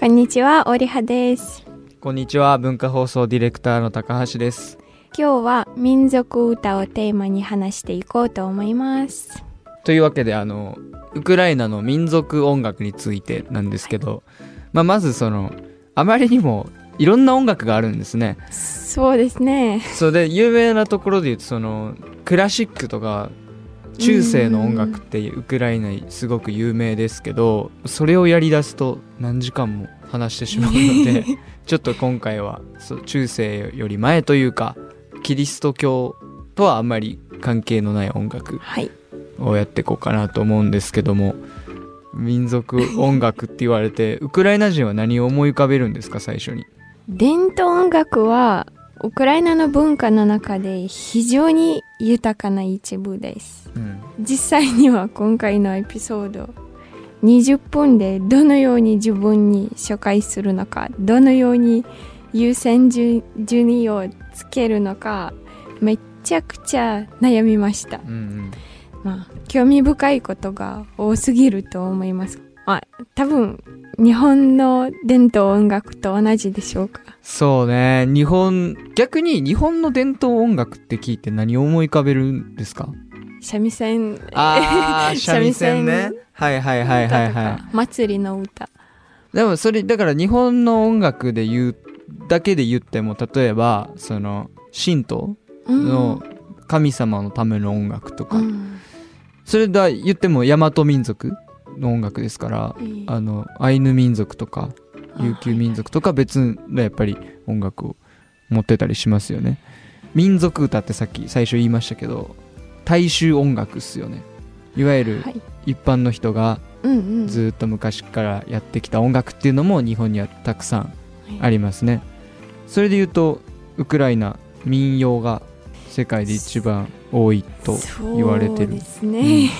こんにちは、オリハです。こんにちは文化放送ディレクターの高橋です今日は民族歌をテーマに話していこうと思います。というわけであのウクライナの民族音楽についてなんですけど、まあ、まずそのあまりにもいろんな音楽があるんですねそうですね。そうで有名なところで言うとそのクラシックとか中世の音楽ってウクライナにすごく有名ですけどそれをやりだすと何時間も話してしまうので ちょっと今回は中世より前というかキリスト教とはあんまり関係のない音楽はい。をやっていこうかなと思うんですけども民族音楽って言われてウクライナ人は何を思い浮かべるんですか最初に？伝統音楽はウクライナの文化の中で非常に豊かな一部です。うん実際には今回のエピソード20分でどのように自分に紹介するのかどのように優先順順位をつけるのかめちゃくちゃ悩みました。うんうん。まあ興味深いことが多すぎると思います。あ多分日本の伝統音楽と同じでしょうか。そうね。日本逆に日本の伝統音楽って聞いて何を思い浮かべるんですか？三味線。あー 三味線ね。はいはいはいはいはか祭りの歌。いでもそれだから日本の音楽で言うだけで言っても例えばその神道うんの神様のための音楽とか、うん。それだ言っても大和民族の音楽ですからいいあのアイヌ民族とか琉球民族とか別のやっぱり音楽を持ってたりしますよね。民族歌ってさっき最初言いましたけど大衆音楽っすよね。いわゆるはい。一般の人がうんうん。ずっと昔からやってきた音楽っていうのも日本にはたくさんありますね。それで言うとウクライナ民謡が世界で一番多いと言われてる。そうですね、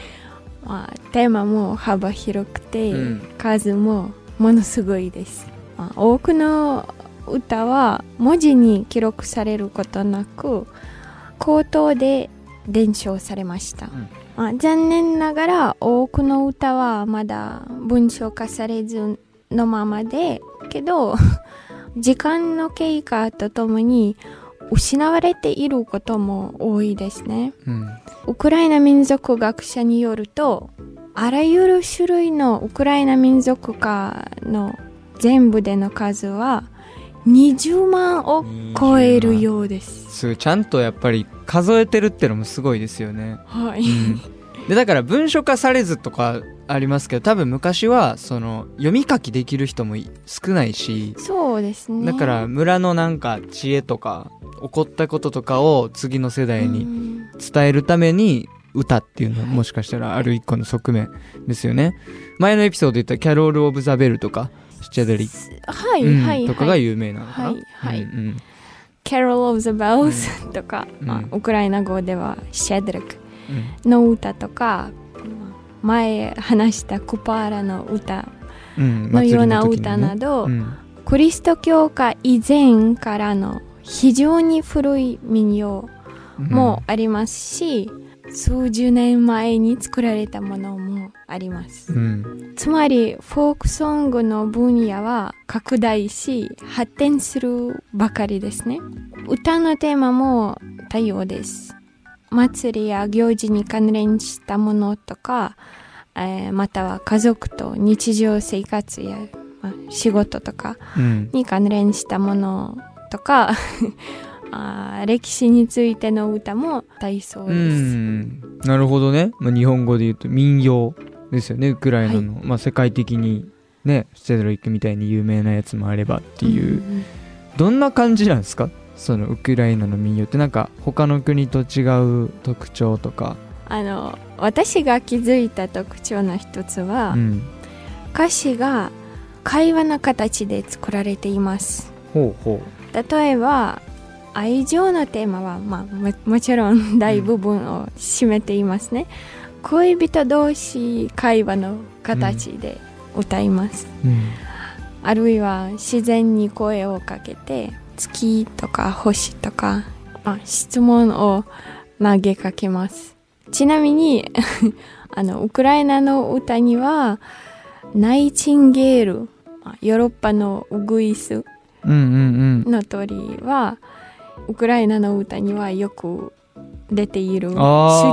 まあ、テーマも幅広くて、うん。数もものすごいです、まあ、多くの歌は文字に記録されることなく口頭で伝承されました、ん。まあ、残念ながら多くの歌はまだ文章化されずのままでけど 時間の経過とともに失われていることも多いですね。うん。ウクライナ民族学者によるとあらゆる種類のウクライナ民族歌の全部での数は20万を超えるようです。すちゃんとやっぱり数えてるってのもすごいですよねはい。うんでだから文書化されずとかありますけど多分昔はその読み書きできる人もい少ないしそうですね。だから村のなんか知恵とか起こったこととかを次の世代にうん伝えるために歌っていうのはもしかしたらある一個の側面ですよね前のエピソードで言ったキャロール・オブ・ザ・ベルとかシチャデリ、はい、うんはい、とかが有名なのかな、はいはい。うんうん。Carol of the Bells とか、うん。まあ、ウクライナ語ではシェドリクうん。の歌とか、前話したクパーラの歌うんのような歌など、うん。クリスト教化以前からの非常に古い民謡もありますし、数十年前に作られたものもあります。うんつまり、フォークソングの分野は拡大し、発展するばかりですね。歌のテーマも多様です。祭りや行事に関連したものとか、えーまたは家族と日常生活や、まあ仕事とかうんに関連したものとかあー歴史についての歌も大そううです。ん。なるほどね、まあ、日本語で言うと民謡ですよね。ウクライナの、まあ、世界的にねステドリックみたいに有名なやつもあればっていう、んどんな感じなんですか？そのウクライナの民謡って。なんか他の国と違う特徴とか、あの私が気づいた特徴の一つは、うん、歌詞が会話の形で作られています。ほうほ例えば愛情のテーマは、まあ、ももちろん大部分を占めていますね、恋人同士会話の形で歌います、う、うん。あるいは自然に声をかけて月とか星とか、まあ、質問を投げかけます。ちなみに あのウクライナの歌にはナイチンゲールまあヨーロッパのウグイスうんうんうん。の鳥はウクライナの歌にはよく出ている主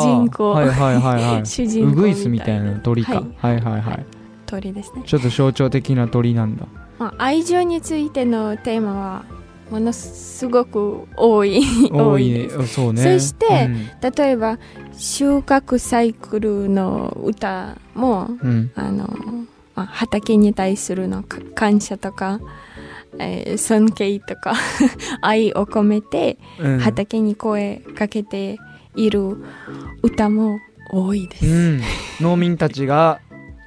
人公、はいはいはいはい。主人公ウグイスみたいな鳥か、ははいい、はいはい。鳥ですね、ちょっと象徴的な鳥なんだ。まあ、愛情についてのテーマはものすごく多い。多いね。そうね。そしてうん。例えば収穫サイクルの歌もうん。あの、まあ、畑に対するのか感謝とか、えー尊敬とか 愛を込めてうん。畑に声かけている歌も多いです。うん、農民たちが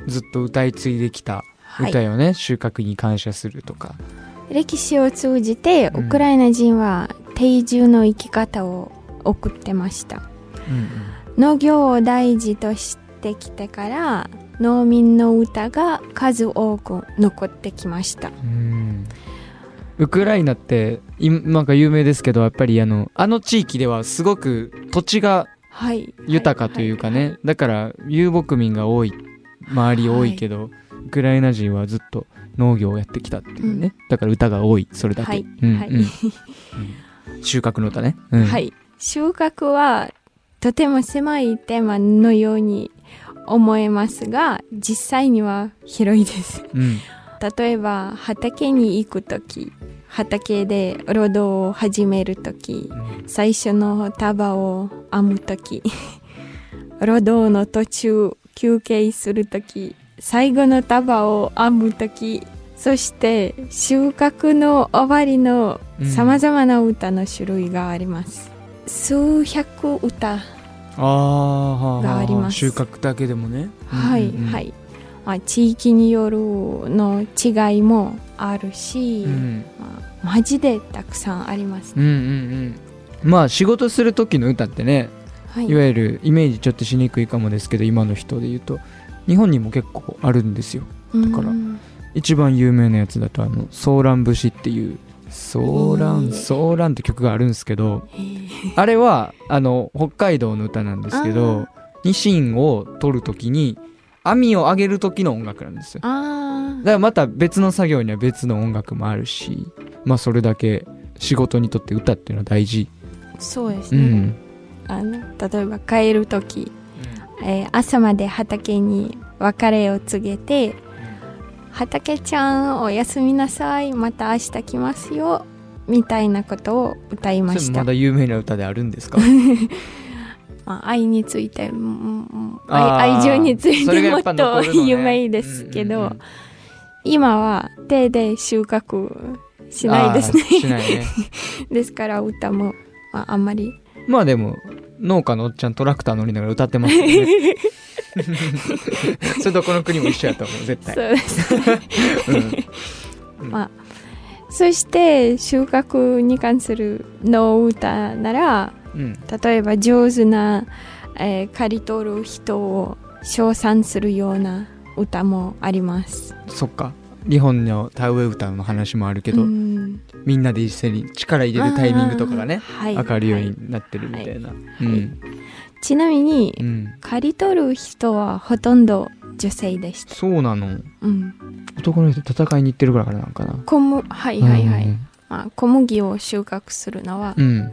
ずっと歌い継いできたはい。歌よね、収穫に感謝するとか。歴史を通じてうん。ウクライナ人は定住の生き方を送ってました。うん。農業を大事としてきてから農民の歌が数多く残ってきました。うんウクライナっていなんか有名ですけどやっぱりあのあの地域ではすごく土地がはい。豊かというかね、だから遊牧民が多い。周り多いけど、ウクライナ人はずっと農業をやってきたっていうね、だから歌が多いそれだけ、はいはい。うんうん。うん。収穫の歌ね、うん。はい。収穫はとても狭いテーマのように思えますが実際には広いです。うん。例えば畑に行く時畑で労働を始める時最初の束を編む時 労働の途中休憩する時最後の束を編む時そして収穫の終わりのさまざまな歌の種類があります、数百歌があります。収穫だけでもね。はい、うんうん。うんはい、まあ、地域によるの違いもあるし、うん。まあ、マジでたくさんありますうんうんうん。まあ仕事する時の歌ってねはい。いわゆるイメージちょっとしにくいかもですけど今の人で言うと日本にも結構あるんですよ。だから一番有名なやつだとあの「ソーラン節」っていう「ソーランソーラン」って曲があるんですけどあれはあの北海道の歌なんですけどニシンを取る時に網を上げる時の音楽なんですよ。あだからまた別の作業には別の音楽もあるしまあそれだけ仕事にとって歌っていうのは大事。あそうですね、うん。あの例えば帰る時、えー朝まで畑に別れを告げて「畑ちゃんおやすみなさいまた明日来ますよ」みたいなことを歌いました。まだ有名な歌であるんですか？まあ、愛についてうん愛愛情についてもっとね。有名ですけど、うんうんうん。今は手で収穫しないですね。ね。ですから歌も、まあ、あんまり。まあでも農家のおっちゃんトラクター乗りながら歌ってますよね。それどこの国も一緒やと思う絶対。そうです。うん。まあそして収穫に関するの歌ならうん。例えば上手な、えー刈り取る人を称賛するような歌もあります。そっか。日本の田植え歌の話もあるけど、うん。みんなで一斉に力入れるタイミングとかがねはい。分かるようはいになってるみたいな、ちなみにうん。刈り取る人はほとんど女性でした。そうなの。うん。男の人戦いに行ってるからかなのかな。小むはいはいはい。うん。まあ、小麦を収穫するのはうん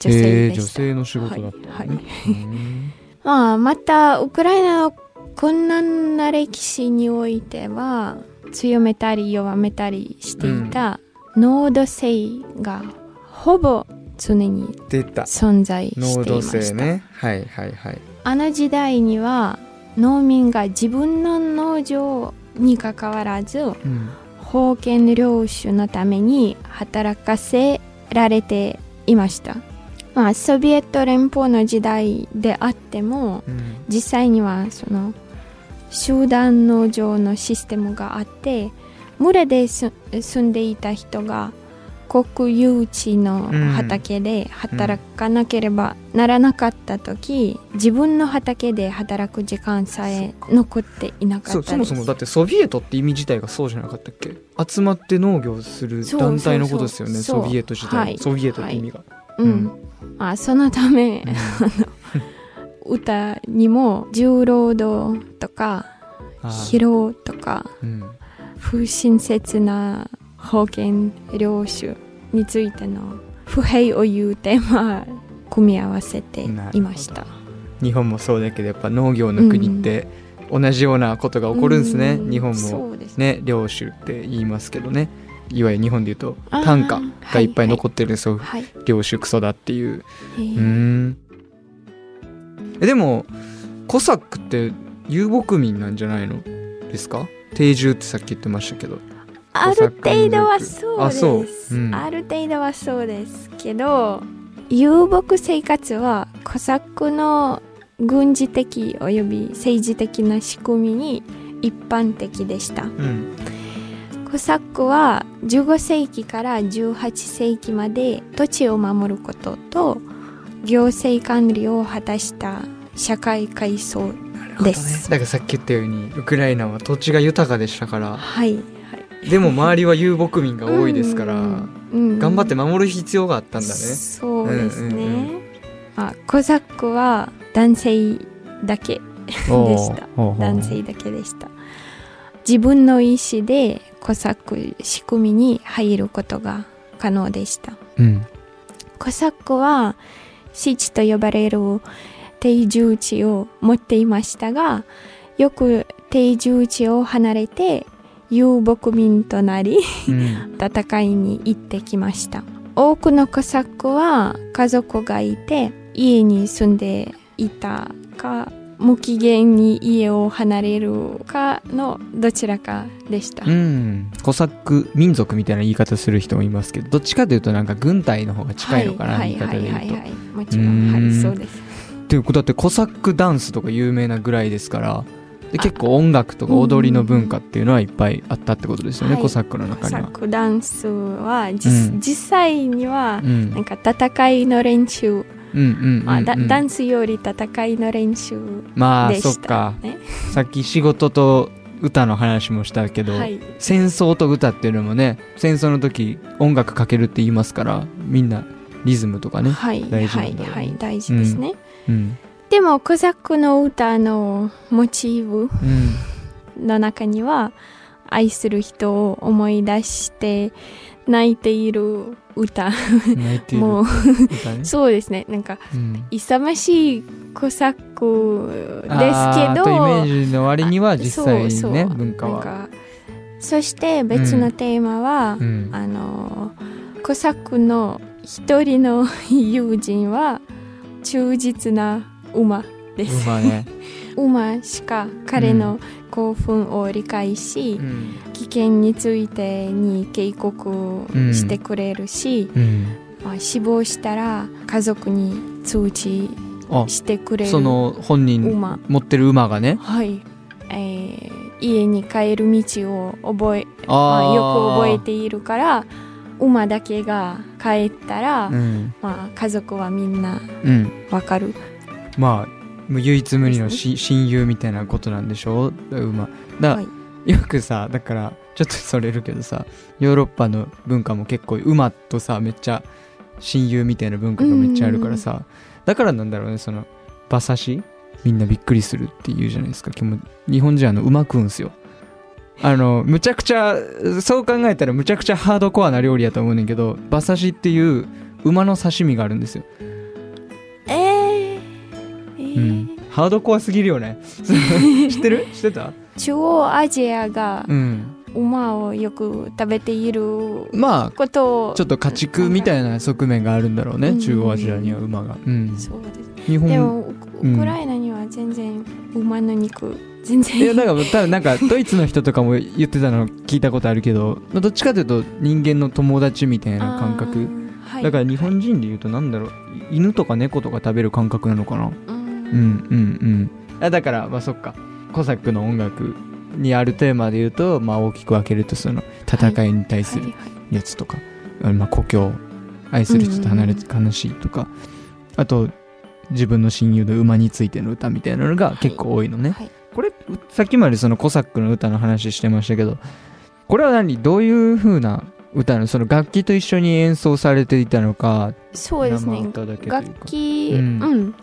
女性女。性の仕事だったのね、はいはいうん。まあ、また、ウクライナの困難な歴史においては、強めたり弱めたりしていた濃度性がほぼ常に存在して濃度いました。性ね。はいはいはい。あの時代には農民が自分の農場にかかわらずうん。封建領主のために働かせられていました、まあ、ソビエト連邦の時代であってもうん。実際にはその集団農場のシステムがあって群れです住んでいた人が国有地の畑で働かなければならなかった時、自分の畑で働く時間さえ残っていなかったそそもそもだってソビエトって意味自体がそうじゃなかったっけ？集まって農業する団体のことですよねソビエト時代、はい。ソビエトって意味が、うん、まあそのため、歌にも重労働とか疲労とかうん。不親切な保険領主についての不平を言うテーマ組み合わせていました。日本もそうだけどやっぱ農業の国って同じようなことが起こるんですね、うん日本もそうですね。領主って言いますけどねいわゆる日本で言うと単価がいっぱい残ってるんですよ、はい、領主クソだっていう。えー。うーん。えでもコサックって遊牧民なんじゃないのですか？定住ってさっき言ってましたけど。ある程度はそうあです。う。ん。ある程度はそうですけど遊牧生活はコサックの軍事的および政治的な仕組みに一般的でした。うんコサックは15世紀から18世紀まで土地を守ることと行政管理を果たした社会階層です。だからさっき言ったようにウクライナは土地が豊かでしたからはい、はいでも周りは遊牧民が多いですから、うん頑張って守る必要があったんだね。そうですね、うんうんあコザックは男性だけでした。男性だけでした。自分の意思でコサック仕組みに入ることが可能でした。うん。コサックは七と呼ばれる定住地を持っていましたがよく定住地を離れて遊牧民となりうん。戦いに行ってきました。多くのコサックは家族がいて家に住んでいたか無期限に家を離れるかのどちらかでした、うん、コサック民族みたいな言い方する人もいますけどどっちかというとなんか軍隊の方が近いのかな、はい。言い方で言うと。はいはいはいもちろんはいそうです。っていうことだってコサックダンスとか有名なぐらいですからで結構音楽とか踊りの文化っていうのはいっぱいあったってことですよね、はい。コサックのコサッ中には。クダンスは実,、うん。実際にはうん。なんか戦いの練習、ダンスより戦いの練習まあでしそったか。ねさっき仕事と歌の話もしたけど、はい。戦争と歌っていうのもね戦争の時音楽かけるって言いますからみんなリズムとかね、はい大事なはいんだろうね。はい大事ですね、うんでもコサックの歌のモチーフうん、の中には愛する人を思い出して泣いている歌。もう。そうですね。なんかうん。勇ましいコサックですけど。とイメージの割には実際にねそうそう文化は。そして別のテーマは、うんあのコサックの一人の友人は忠実な馬です。馬ね、馬しか彼の興奮を理解し、うん。危険についてに警告してくれるし、うん、まあ、死亡したら家族に通知あしてくれるその本人馬。持ってる馬がね。はい、えー家に帰る道を覚えまあ、よく覚えているから馬だけが帰ったら、うん。まあ、家族はみんなうん。わかる。まあもう唯一無二のし親友みたいなことなんでしょ？馬。だ、はい。よくさだからちょっとそれるけどさヨーロッパの文化も結構馬とさめっちゃ親友みたいな文化がめっちゃあるからさだからなんだろうねその馬刺し？みんなびっくりするって言うじゃないですか。今日日本人あの馬食うんすよ。あのむちゃくちゃそう考えたらむちゃくちゃハードコアな料理やと思うねんけど馬刺しっていう馬の刺身があるんですよハードコアすぎるよね。知ってる？知ってた？中央アジアがうん。馬をよく食べているまあことをちょっと家畜みたいな側面があるんだろうねうん。中央アジアには馬が、うん、そうです。日本でもウクライナには全然馬の肉全然。いやだから多分なんかドイツの人とかも言ってたの聞いたことあるけどまあどっちかというと人間の友達みたいな感覚。はい。だから日本人で言うとなんだろう犬とか猫とか食べる感覚なのかな？うんうんうん。うんあだからまあそっか。コサックの音楽にあるテーマで言うと、まあ、大きく分けるとその戦いに対するはいはいやつとか、あまあ、故郷愛する人と離れて悲しいとか、あと自分の親友の馬についての歌みたいなのが結構多いのね、はい。これさっきまでそのコサックの歌の話してましたけどこれは何？どういう風な歌なの？その楽器と一緒に演奏されていたのかそうですね。楽器ううんん、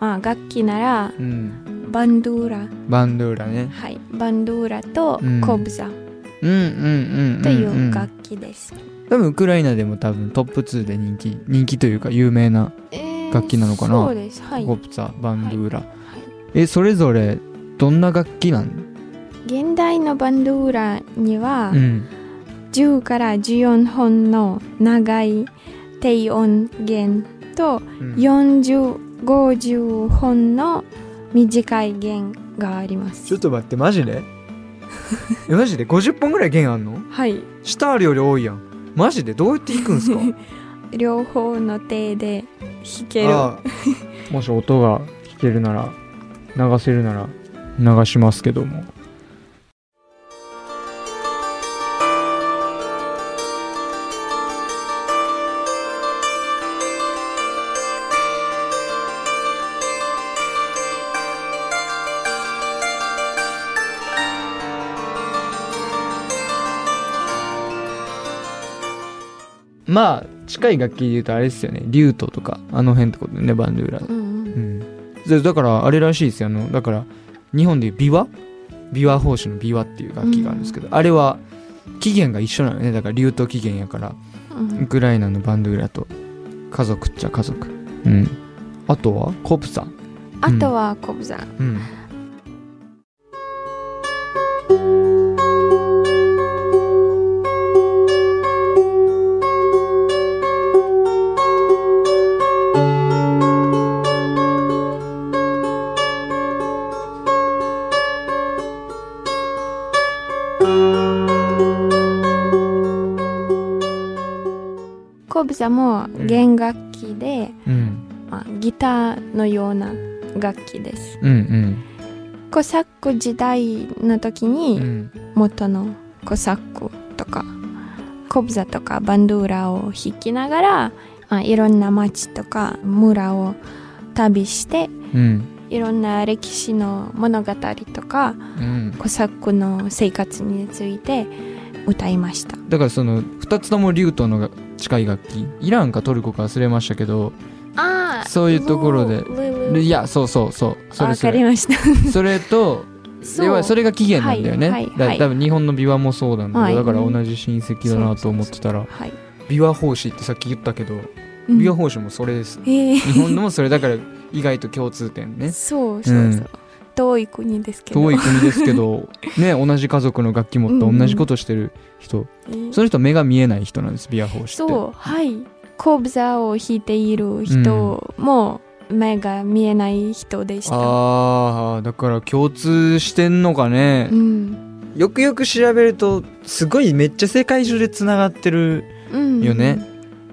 まあ楽器ならうん、バンドゥーラバンドゥーラね。はい。バンドゥーラとうんコブザ、うんうんうん。という楽器です。多分ウクライナでも多分トップ2で人気人気というか有名なえー楽器なのかな？そうです。はい。ゴプツァバンドゥーラ、はい。えそれぞれどんな楽器なん？現代のバンドゥーラには、うん。10から14本の長い低音弦とうん4050本の短い弦があります。ちょっと待ってマジで？えマジで？50本ぐらい弦あんの？はい。下あるより多いやん。マジで？どうやって弾くんすか？両方の手で弾ける。ああ。もし音が弾けるなら流せるなら流しますけどもまあ近い楽器で言うとあれですよね。リュートとかあの辺ってことねバンドゥーラうん。うん。だからあれらしいですよ。あのだから日本でいう琵琶？琵琶法師の琵琶っていう楽器があるんですけど、あれは起源が一緒なのね。だからリュート起源やからうん。ウクライナのバンドゥーラと。家族っちゃ家族。うん。あとは？コプサあとはコブザうんコブザも弦楽器で、うん。まあ、ギターのような楽器です。うんうん。コサック時代の時に、うん。元のコサックとかコブザとかバンドゥーラを弾きながら、まあ、いろんな町とか村を旅してうん。いろんな歴史の物語とかうん。コサックの生活について歌いました。だからその2つともリュートのが近い楽器。イランかトルコか忘れましたけどあそういうところで。でいやそうそうそう。それわそれ。かりました。それと要はそれが起源なんだよね、はいはいはい。だ多分日本の琵琶もそうなんだけど、はい。だから同じ親戚だなと思ってたら。はい、琵琶法師ってさっき言ったけどうん琵琶法師もそれです、えー。日本のもそれだから意外と共通点ね。そうそうそう、うん遠い国ですけど。遠い国ですけど ね同じ家族の楽器持って同じことしてる人、えー。その人目が見えない人なんです琵琶法師って。そうはい。コブザを弾いている人も目が見えない人でした、あーだから共通してんのかね。う、ん。よくよく調べるとすごいめっちゃ世界中でつながってるうん、よね、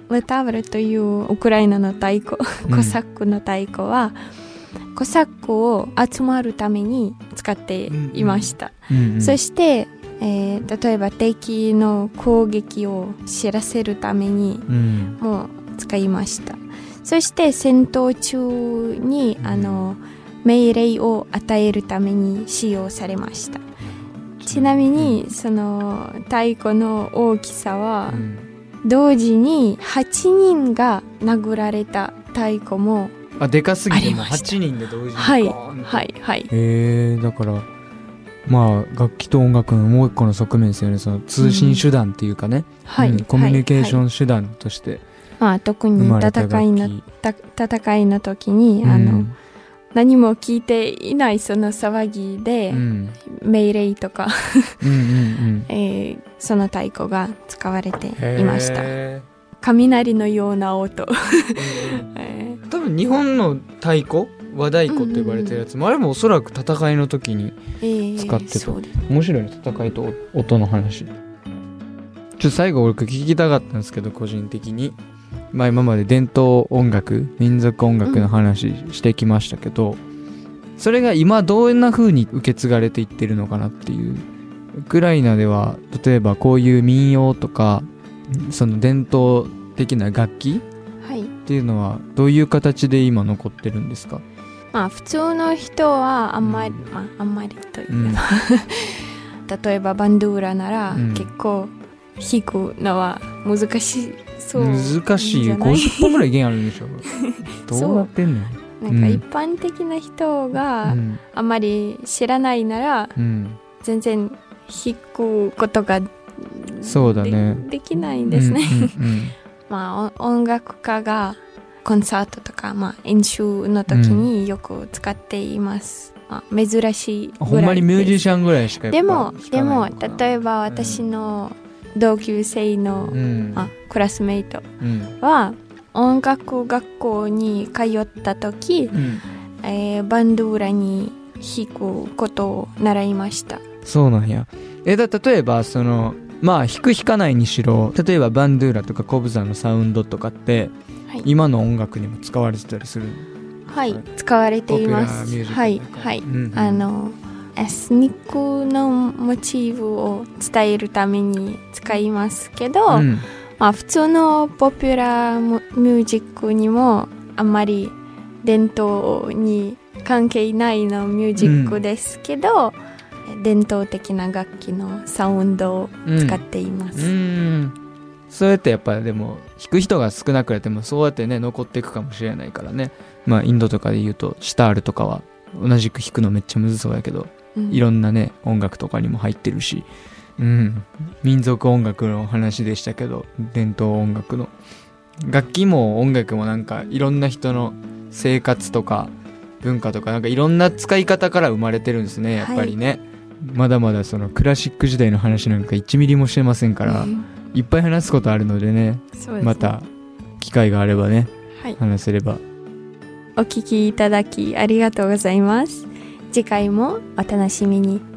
レタブルというウクライナの太鼓、うん。コサックの太鼓はコサックを集まるために使っていました、うんうん。そして、えー例えば敵の攻撃を知らせるためにうん。も使いました。そして戦闘中にあの命令を与えるために使用されました。ちなみにその太鼓の大きさはうん。同時に8人が殴られた太鼓もあでかすぎてもありました。8人で同時にはいはいはい。へえだからまあ楽器と音楽のもう一個の側面ですよね。その通信手段っていうかね、はい、うんコミュニケーショはいン手段としてまあ、特生に戦いのた戦いの時に、あのうん何も聞いていないその騒ぎで、うん。命令とかうんうん えーその太鼓が使われてうんいました。へ雷のような音、多分日本の太鼓和太鼓って呼ばれてるやつも、あれもおそらく戦いの時にーえ。ー使ってた。そうです。面白いね戦いと音の話。ちょっと最後俺聞きたかったんですけど個人的に。まあ今まで伝統音楽民族音楽の話してきましたけど、それが今どんな風に受け継がれていってるのかなっていうウクライナでは例えばこういう民謡とかその伝統的な楽器はいっていうのはどういう形で今残ってるんですか？まあ普通の人はあんまり、まああんまりといううん。か、例えばバンドゥーラなら、うん。結構弾くのは難しそう。難しいじゃない？50本ぐらい弦あるんでしょ？どうなってんの？なんか一般的な人がうん。あんまり知らないならうん。全然弾くことがそうだね。でできないんですね。うんうんまあお音楽家がコンサートとか、まあ、演習の時によく使っています。まあ、珍しいうんほんまにミュージシャャンぐらいしかでも弾でも例えば私の同級生の、うん。あクラスメイトうん。は音楽学校に通った時、うん。えーバンドゥーラに弾くことを習いました。そうなんや。えだ例えばそのまあ弾く弾かないにしろ例えばバンドゥーラとかコブザのサウンドとかってはい、今の音楽にも使われてたりする。はい、使われています。はい。はい。うんあのエスニックのモチーフを伝えるために使いますけど、うん。まあ、普通のポピュラーミュージックにもあんまり伝統に関係ないのミュージックですけど、伝統的な楽器のサウンドを使っています。うん。そうやってやっぱでも弾く人が少なくなってもそうやってね残っていくかもしれないからね。まあインドとかで言うとシタールとかは同じく弾くのめっちゃむずそうやけどうん。いろんなね音楽とかにも入ってるし。うん。民族音楽の話でしたけど伝統音楽の。楽器も音楽もなんかいろんな人の生活とか文化とかなんかいろんな使い方から生まれてるんですねやっぱりね、まだまだそのクラシック時代の話なんか1ミリもしてませんから、うんいっぱい話すことあるのでねねまた機会があればねはい、話せればお聞きいただきありがとうございます。次回もお楽しみに。